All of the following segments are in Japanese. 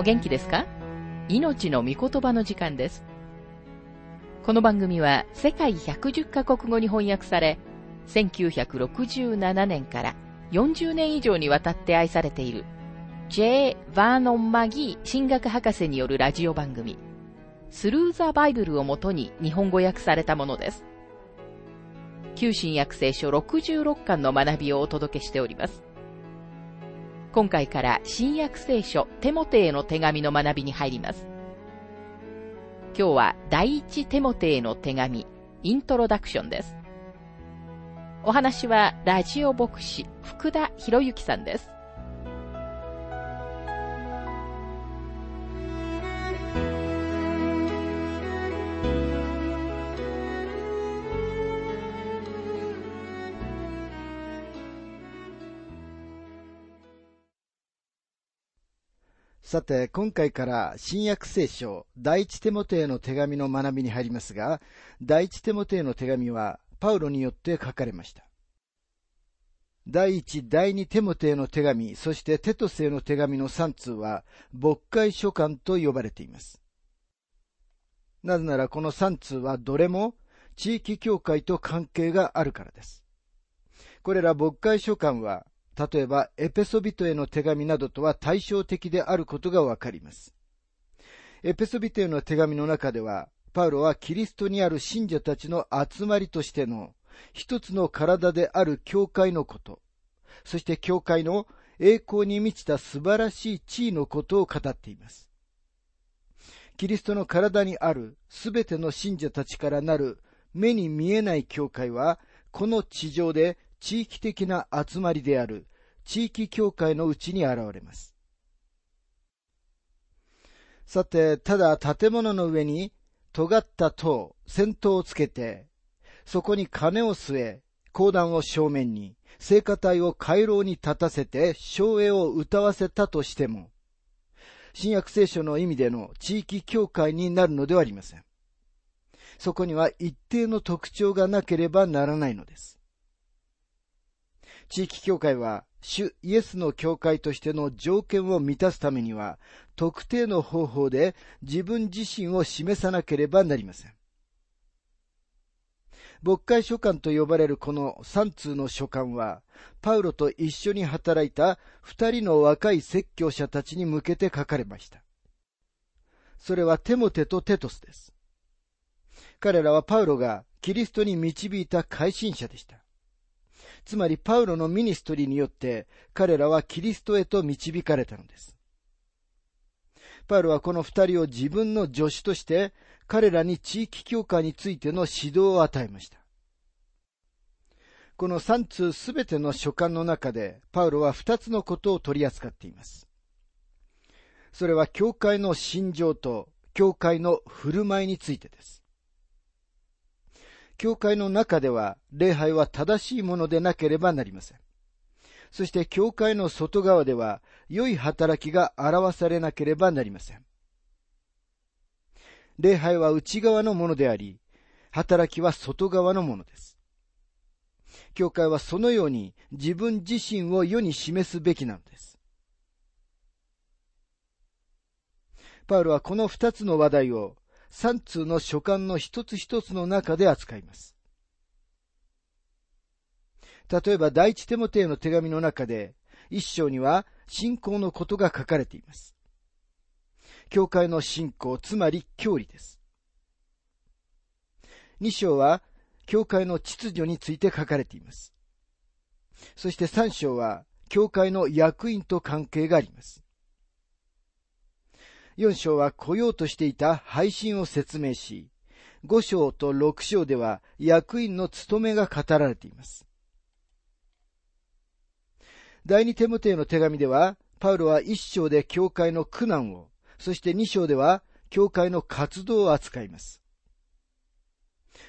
お元気ですか？命の御言葉の時間です。この番組は世界110カ国語に翻訳され、1967年から40年以上にわたって愛されている J. バーノン・マギー神学博士によるラジオ番組、スルーザ・バイブルをもとに日本語訳されたものです。旧新約聖書66巻の学びをお届けしております。今回から新約聖書テモテへの手紙の学びに入ります。今日は第一テモテへの手紙、イントロダクションです。お話はラジオ牧師福田博之さんです。さて、今回から新約聖書第一テモテへの手紙の学びに入りますが、第一テモテへの手紙はパウロによって書かれました。第一、第二テモテへの手紙、そしてテトスへの手紙の3通は、牧会書簡と呼ばれています。なぜならこの3通はどれも地域教会と関係があるからです。これら牧会書簡は例えばエペソビトへの手紙などとは対照的であることがわかります。エペソビトへの手紙の中では、パウロはキリストにある信者たちの集まりとしての一つの体である教会のこと、そして教会の栄光に満ちた素晴らしい地位のことを語っています。キリストの体にあるすべての信者たちからなる目に見えない教会は、この地上で地域的な集まりである地域教会のうちに現れます。さて、ただ建物の上に尖った塔、先頭をつけて、そこに金を据え、講談を正面に、聖歌隊を回廊に立たせて、昭栄を歌わせたとしても、新約聖書の意味での地域教会になるのではありません。そこには一定の特徴がなければならないのです。地域教会は、主イエスの教会としての条件を満たすためには、特定の方法で自分自身を示さなければなりません。牧会書簡と呼ばれるこの三通の書簡は、パウロと一緒に働いた二人の若い説教者たちに向けて書かれました。それはテモテとテトスです。彼らはパウロがキリストに導いた改心者でした。つまりパウロのミニストリーによって彼らはキリストへと導かれたのです。パウロはこの二人を自分の助手として彼らに地域教会についての指導を与えました。この三通すべての書簡の中でパウロは二つのことを取り扱っています。それは教会の心情と教会の振る舞いについてです。教会の中では礼拝は正しいものでなければなりません。そして教会の外側では良い働きが表されなければなりません。礼拝は内側のものであり、働きは外側のものです。教会はそのように自分自身を世に示すべきなのです。パウロはこの二つの話題を三通の書簡の一つ一つの中で扱います。例えば、第一テモテへの手紙の中で、一章には信仰のことが書かれています。教会の信仰、つまり教理です。二章は、教会の秩序について書かれています。そして三章は、教会の役員と関係があります。4章は来ようとしていた配信を説明し、5章と6章では役員の務めが語られています。第二テモテへの手紙では、パウロは1章で教会の苦難を、そして2章では教会の活動を扱います。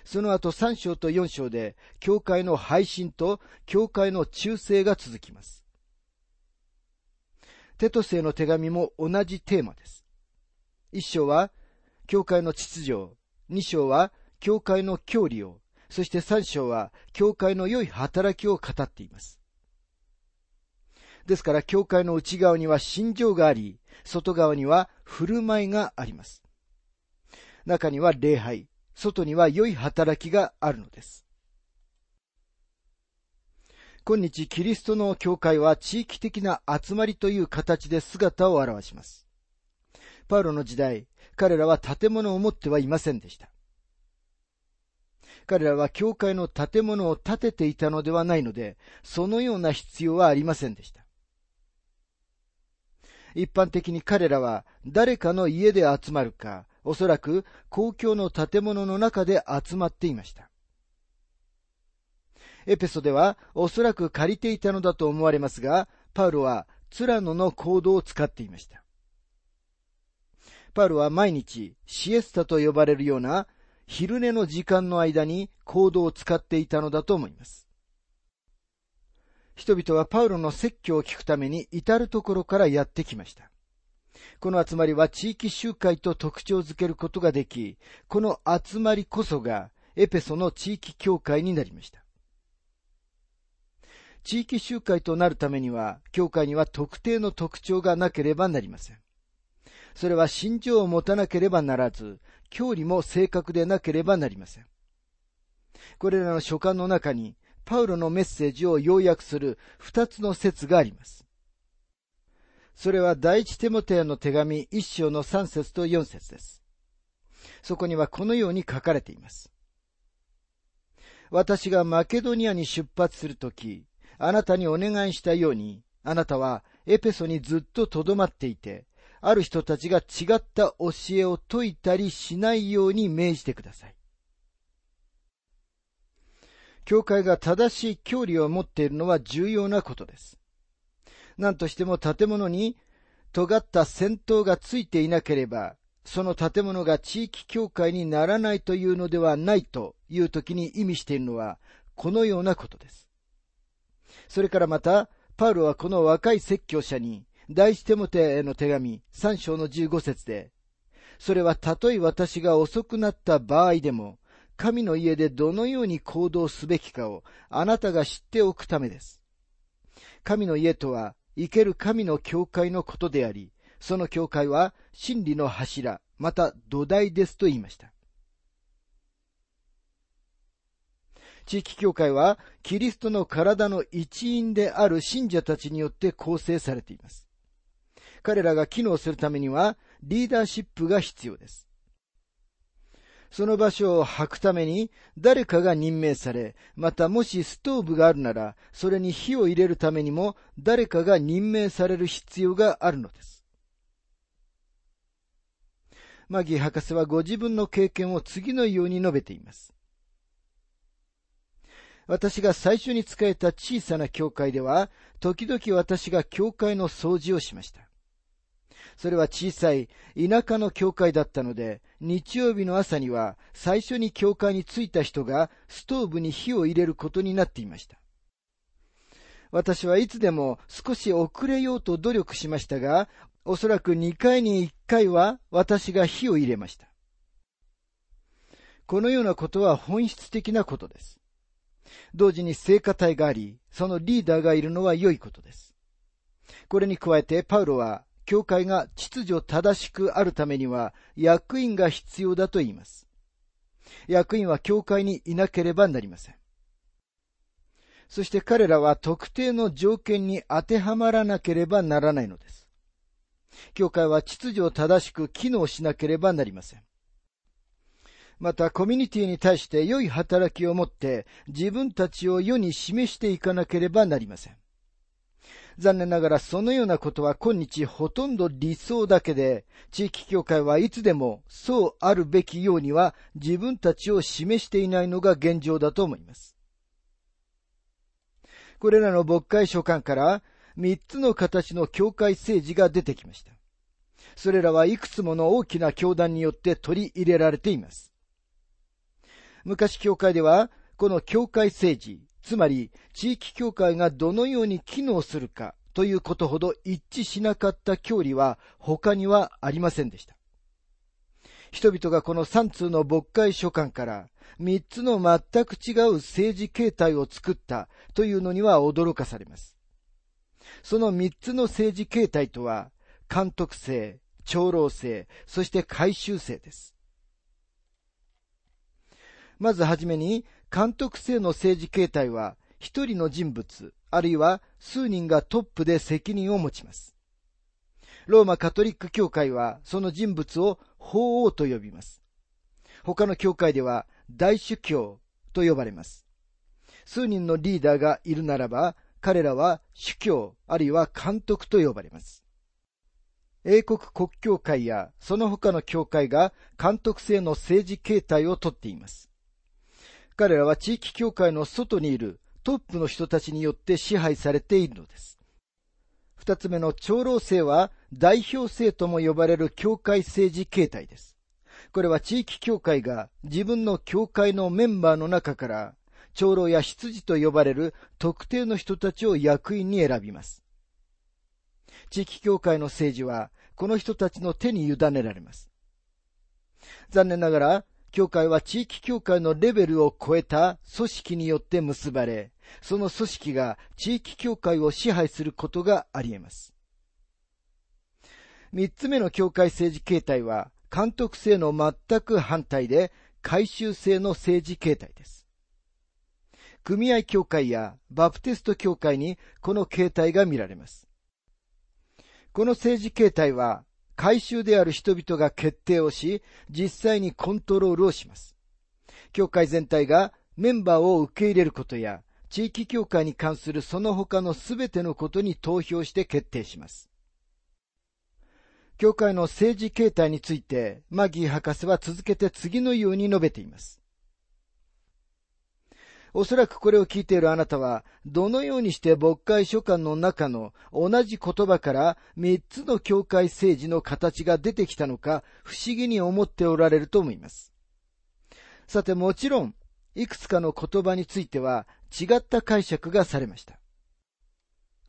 その後3章と4章で、教会の配信と教会の忠誠が続きます。テトスへの手紙も同じテーマです。一章は、教会の秩序を、二章は、教会の教理を、そして三章は、教会の良い働きを語っています。ですから、教会の内側には心情があり、外側には振る舞いがあります。中には礼拝、外には良い働きがあるのです。今日キリストの教会は地域的な集まりという形で姿を現します。パウロの時代、彼らは建物を持ってはいませんでした。彼らは教会の建物を建てていたのではないので、そのような必要はありませんでした。一般的に彼らは誰かの家で集まるか、おそらく公共の建物の中で集まっていました。エペソではおそらく借りていたのだと思われますが、パウロはツラノの行動を使っていました。パウロは毎日シエスタと呼ばれるような昼寝の時間の間に行動を使っていたのだと思います。人々はパウロの説教を聞くために至るところからやってきました。この集まりは地域集会と特徴づけることができ、この集まりこそがエペソの地域教会になりました。地域集会となるためには、教会には特定の特徴がなければなりません。それは心情を持たなければならず、教理も正確でなければなりません。これらの書簡の中に、パウロのメッセージを要約する二つの説があります。それは第一テモテアの手紙一章の三節と四節です。そこにはこのように書かれています。私がマケドニアに出発するとき、あなたにお願いしたように、あなたはエペソにずっと留まっていて、ある人たちが違った教えを説いたりしないように命じてください。教会が正しい教理を持っているのは重要なことです。何としても建物に尖った戦闘がついていなければ、その建物が地域教会にならないというのではないという時に意味しているのは、このようなことです。それからまた、パウロはこの若い説教者に、第一テモテへの手紙3章の15節で、それはたとえ私が遅くなった場合でも、神の家でどのように行動すべきかをあなたが知っておくためです。神の家とは、生ける神の教会のことであり、その教会は真理の柱、また土台ですと言いました。地域教会はキリストの体の一員である信者たちによって構成されています。彼らが機能するためにはリーダーシップが必要です。その場所を履くために誰かが任命され、またもしストーブがあるなら、それに火を入れるためにも誰かが任命される必要があるのです。マギー博士はご自分の経験を次のように述べています。私が最初に使えた小さな教会では、時々私が教会の掃除をしました。それは小さい田舎の教会だったので、日曜日の朝には最初に教会に着いた人がストーブに火を入れることになっていました。私はいつでも少し遅れようと努力しましたが、おそらく2回に1回は私が火を入れました。このようなことは本質的なことです。同時に聖歌隊があり、そのリーダーがいるのは良いことです。これに加えて、パウロは教会が秩序正しくあるためには役員が必要だと言います。役員は教会にいなければなりません。そして彼らは特定の条件に当てはまらなければならないのです。教会は秩序正しく機能しなければなりません。またコミュニティに対して良い働きを持って自分たちを世に示していかなければなりません。残念ながらそのようなことは今日ほとんど理想だけで、地域協会はいつでもそうあるべきようには自分たちを示していないのが現状だと思います。これらの牧会書簡から三つの形の教会政治が出てきました。それらはいくつもの大きな教団によって取り入れられています。昔教会では、この教会政治、つまり地域協会がどのように機能するかということほど一致しなかった教理は他にはありませんでした。人々がこの3通の牧会書簡から3つの全く違う政治形態を作ったというのには驚かされます。その三つの政治形態とは、監督制、長老制、そして回収制です。まずはじめに、監督制の政治形態は、一人の人物、あるいは数人がトップで責任を持ちます。ローマカトリック教会は、その人物を法王と呼びます。他の教会では、大主教と呼ばれます。数人のリーダーがいるならば、彼らは主教、あるいは監督と呼ばれます。英国国教会やその他の教会が監督制の政治形態をとっています。彼らは地域教会の外にいるトップの人たちによって支配されているのです。二つ目の長老制は代表制とも呼ばれる教会政治形態です。これは地域教会が自分の教会のメンバーの中から長老や執事と呼ばれる特定の人たちを役員に選びます。地域教会の政治はこの人たちの手に委ねられます。残念ながら、教会は地域教会のレベルを超えた組織によって結ばれ、その組織が地域教会を支配することがあり得ます。三つ目の教会政治形態は、監督制の全く反対で、回収制の政治形態です。組合協会やバプテスト協会にこの形態が見られます。この政治形態は、回収である人々が決定をし、実際にコントロールをします。教会全体がメンバーを受け入れることや、地域協会に関するその他のすべてのことに投票して決定します。教会の政治形態について、マギー博士は続けて次のように述べています。おそらくこれを聞いているあなたは、どのようにして牧会書簡の中の同じ言葉から三つの教会政治の形が出てきたのか不思議に思っておられると思います。さてもちろん、いくつかの言葉については違った解釈がされました。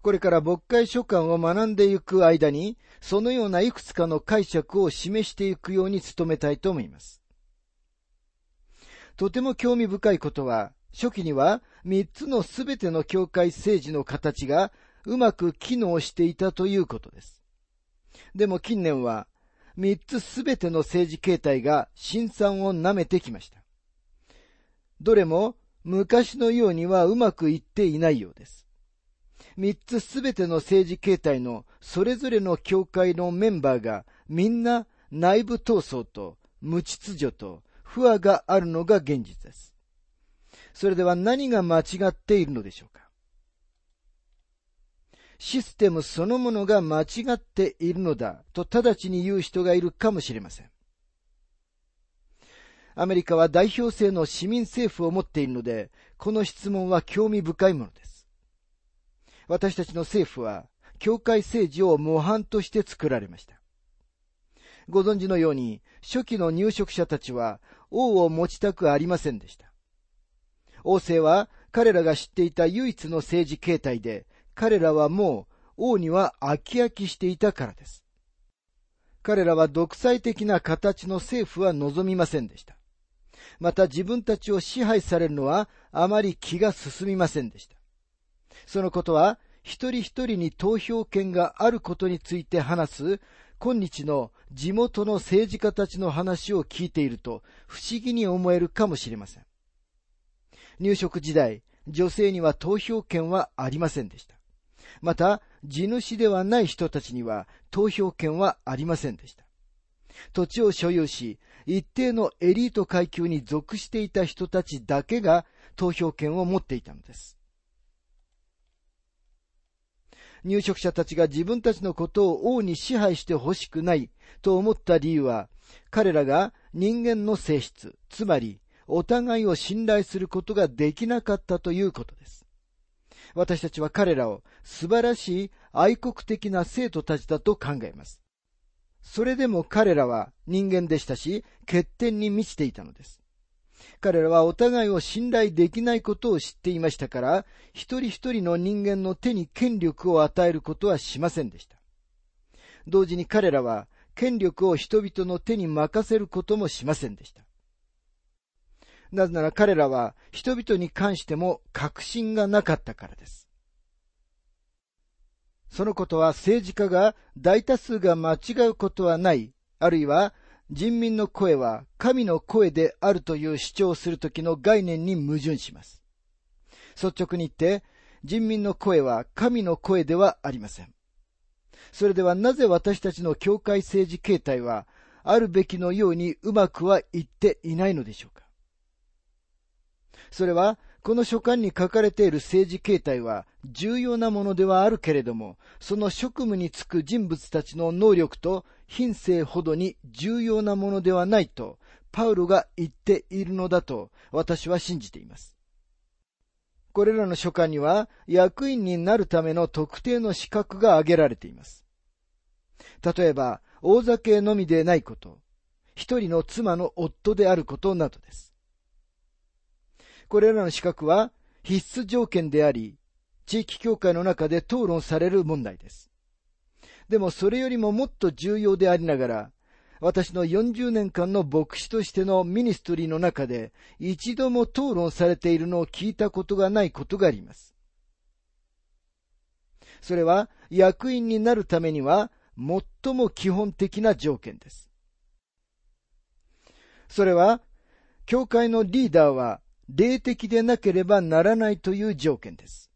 これから牧会書簡を学んでいく間に、そのようないくつかの解釈を示していくように努めたいと思います。とても興味深いことは、初期には三つのすべての教会政治の形がうまく機能していたということです。でも近年は三つすべての政治形態が辛酸を舐めてきました。どれも昔のようにはうまくいっていないようです。三つすべての政治形態のそれぞれの教会のメンバーがみんな内部闘争と無秩序と不和があるのが現実です。それでは何が間違っているのでしょうか？システムそのものが間違っているのだと直ちに言う人がいるかもしれません。アメリカは代表制の市民政府を持っているので、この質問は興味深いものです。私たちの政府は、教会政治を模範として作られました。ご存知のように、初期の入植者たちは王を持ちたくありませんでした。王政は彼らが知っていた唯一の政治形態で、彼らはもう王には飽き飽きしていたからです。彼らは独裁的な形の政府は望みませんでした。また自分たちを支配されるのはあまり気が進みませんでした。そのことは一人一人に投票権があることについて話す今日の地元の政治家たちの話を聞いていると不思議に思えるかもしれません。入植時代、女性には投票権はありませんでした。また、地主ではない人たちには投票権はありませんでした。土地を所有し、一定のエリート階級に属していた人たちだけが投票権を持っていたのです。入植者たちが自分たちのことを王に支配してほしくないと思った理由は、彼らが人間の性質、つまりお互いを信頼することができなかったということです。私たちは彼らを素晴らしい愛国的な生徒たちだと考えます。それでも彼らは人間でしたし、欠点に満ちていたのです。彼らはお互いを信頼できないことを知っていましたから、一人一人の人間の手に権力を与えることはしませんでした。同時に彼らは権力を人々の手に任せることもしませんでした。なぜなら彼らは人々に関しても確信がなかったからです。そのことは政治家が大多数が間違うことはない、あるいは人民の声は神の声であるという主張をするときの概念に矛盾します。率直に言って、人民の声は神の声ではありません。それではなぜ私たちの教会政治形態はあるべきのようにうまくはいっていないのでしょうかそれはこの書簡に書かれている政治形態は重要なものではあるけれども、その職務に就く人物たちの能力と品性ほどに重要なものではないと、パウロが言っているのだと私は信じています。これらの書簡には役員になるための特定の資格が挙げられています。例えば、大酒のみでないこと、一人の妻の夫であることなどです。これらの資格は必須条件であり、地域協会の中で討論される問題です。でもそれよりももっと重要でありながら、私の40年間の牧師としてのミニストリーの中で一度も討論されているのを聞いたことがないことがあります。それは役員になるためには最も基本的な条件です。それは、教会のリーダーは霊的でなければならないという条件です。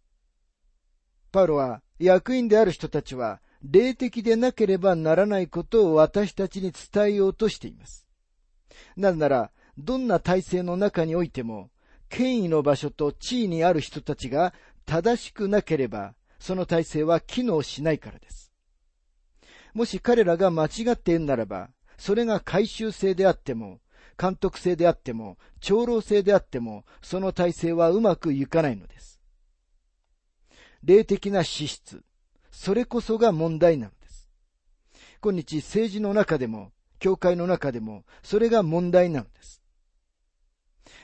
パウロは役員である人たちは霊的でなければならないことを私たちに伝えようとしています。なぜなら、どんな体制の中においても、権威の場所と地位にある人たちが正しくなければ、その体制は機能しないからです。もし彼らが間違っているならば、それが回収性であっても、監督制であっても、長老制であっても、その体制はうまくいかないのです。霊的な資質、それこそが問題なのです。今日政治の中でも、教会の中でも、それが問題なのです。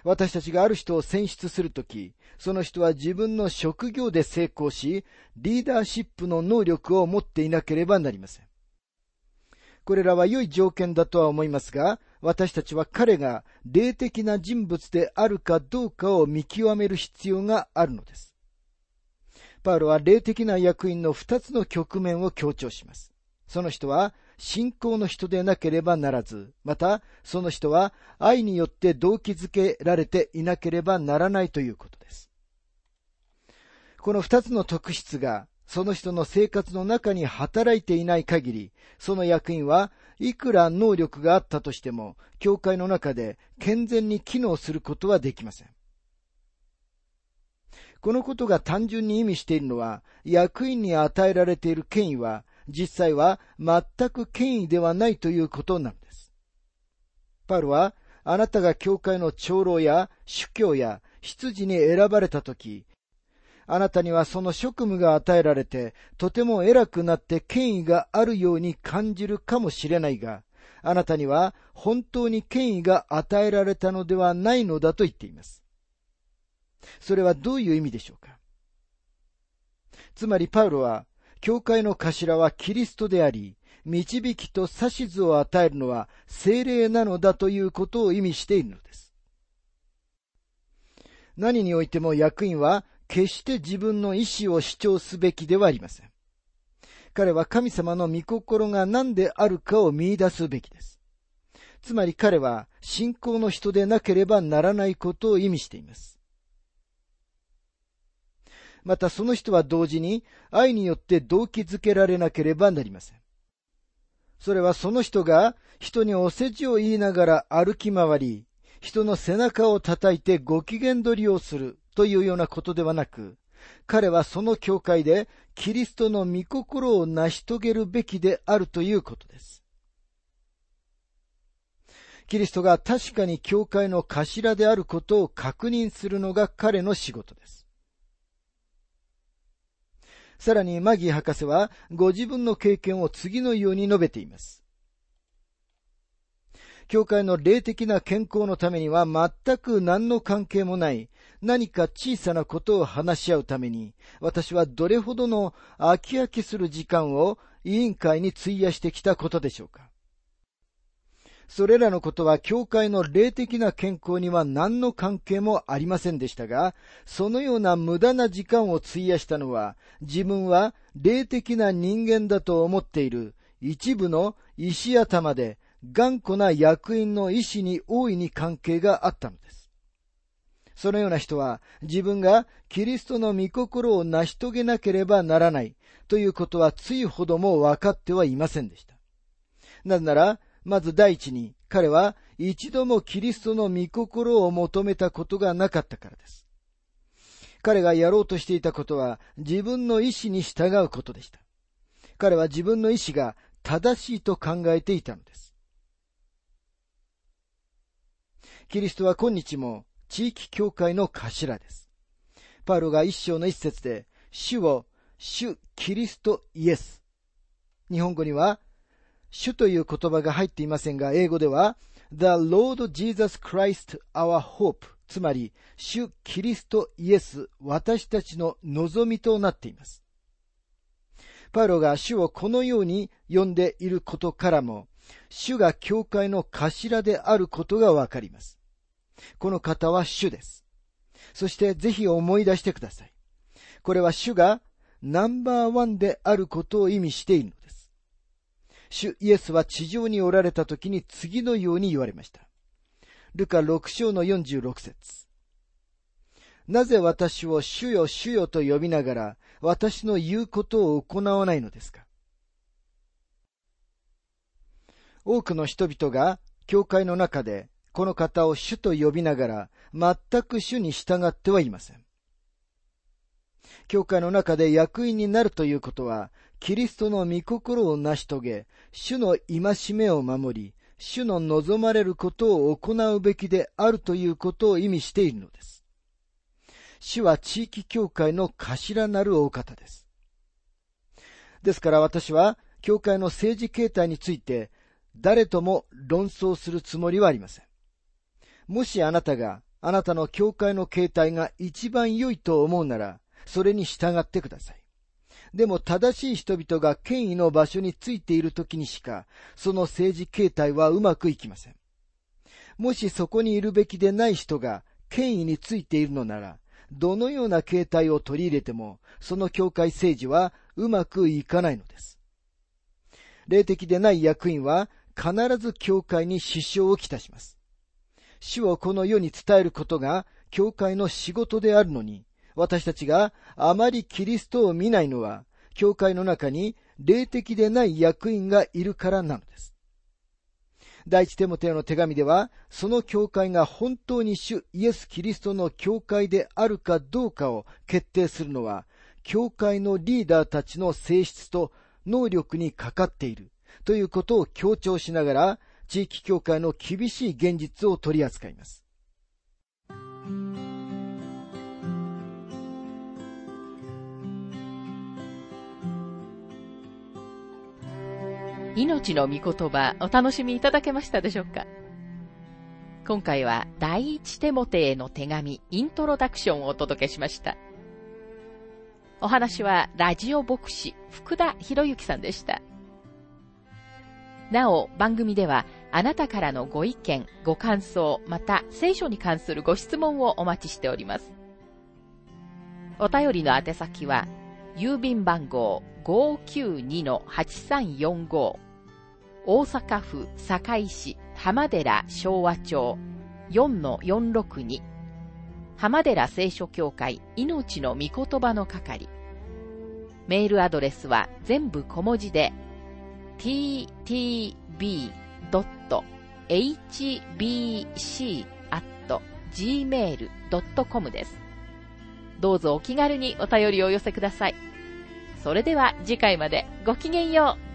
私たちがある人を選出するとき、その人は自分の職業で成功し、リーダーシップの能力を持っていなければなりません。これらは良い条件だとは思いますが、私たちは彼が霊的な人物であるかどうかを見極める必要があるのです。パウロは霊的な役員の二つの局面を強調します。その人は信仰の人でなければならず、またその人は愛によって動機づけられていなければならないということです。この二つの特質がその人の生活の中に働いていない限り、その役員はいくら能力があったとしても、教会の中で健全に機能することはできません。このことが単純に意味しているのは、役員に与えられている権威は、実際は全く権威ではないということなのです。パウロは、あなたが教会の長老や主教や執事に選ばれたとき、あなたにはその職務が与えられて、とても偉くなって権威があるように感じるかもしれないが、あなたには本当に権威が与えられたのではないのだと言っています。それはどういう意味でしょうか？つまりパウロは、教会の頭はキリストであり、導きと指図を与えるのは精霊なのだということを意味しているのです。何においても役員は決して自分の意志を主張すべきではありません。彼は神様の御心が何であるかを見出すべきです。つまり彼は信仰の人でなければならないことを意味しています。またその人は同時に愛によって動機づけられなければなりません。それはその人が人にお世辞を言いながら歩き回り、人の背中を叩いてご機嫌取りをするというようなことではなく、彼はその教会でキリストの御心を成し遂げるべきであるということです。キリストが確かに教会の頭であることを確認するのが彼の仕事です。さらにマギー博士はご自分の経験を次のように述べています。教会の霊的な健康のためには全く何の関係もない何か小さなことを話し合うために私はどれほどの飽き飽きする時間を委員会に費やしてきたことでしょうか。それらのことは教会の霊的な健康には何の関係もありませんでしたが、そのような無駄な時間を費やしたのは、自分は霊的な人間だと思っている一部の石頭で頑固な役員の意志に大いに関係があったのです。そのような人は自分がキリストの御心を成し遂げなければならないということはついほども分かってはいませんでした。なぜなら、まず第一に彼は一度もキリストの御心を求めたことがなかったからです。彼がやろうとしていたことは自分の意志に従うことでした。彼は自分の意志が正しいと考えていたのです。キリストは今日も地域教会の頭です。パウロが一章の一節で、主を主キリストイエス。日本語には主という言葉が入っていませんが、英語では、The Lord Jesus Christ our hope つまり、主キリストイエス、私たちの望みとなっています。パウロが主をこのように呼んでいることからも、主が教会の頭であることがわかります。この方は主です。そしてぜひ思い出してください。これは主がナンバーワンであることを意味しているのです主イエスは地上におられた時に次のように言われました。ルカ6章の46節なぜ私を主よ主よと呼びながら私の言うことを行わないのですか？多くの人々が教会の中でこの方を主と呼びながら全く主に従ってはいません。教会の中で役員になるということはキリストの御心を成し遂げ、主の戒めを守り、主の望まれることを行うべきであるということを意味しているのです。主は地域教会の頭なるお方です。ですから私は、教会の政治形態について、誰とも論争するつもりはありません。もしあなたが、あなたの教会の形態が一番良いと思うなら、それに従ってください。でも正しい人々が権威の場所についている時にしか、その政治形態はうまくいきません。もしそこにいるべきでない人が権威についているのなら、どのような形態を取り入れても、その教会政治はうまくいかないのです。霊的でない役員は必ず教会に支障をきたします。主をこの世に伝えることが教会の仕事であるのに、私たちがあまりキリストを見ないのは、教会の中に霊的でない役員がいるからなのです。第一テモテの手紙では、その教会が本当に主イエス・キリストの教会であるかどうかを決定するのは、教会のリーダーたちの性質と能力にかかっているということを強調しながら、地域教会の厳しい現実を取り扱います。命の御言葉お楽しみいただけましたでしょうか？今回は第一テモテへの手紙イントロダクションをお届けしました。お話はラジオ牧師福田博之さんでした。なお、番組ではあなたからのご意見、ご感想、また聖書に関するご質問をお待ちしております。お便りの宛先は、郵便番号592-8345大阪府堺市浜寺昭和町4-462浜寺聖書協会命の御言葉の係。メールアドレスは全部小文字で ttb hbc.gmail.com です。どうぞお気軽にお便りをお寄せください。それでは次回までごきげんよう。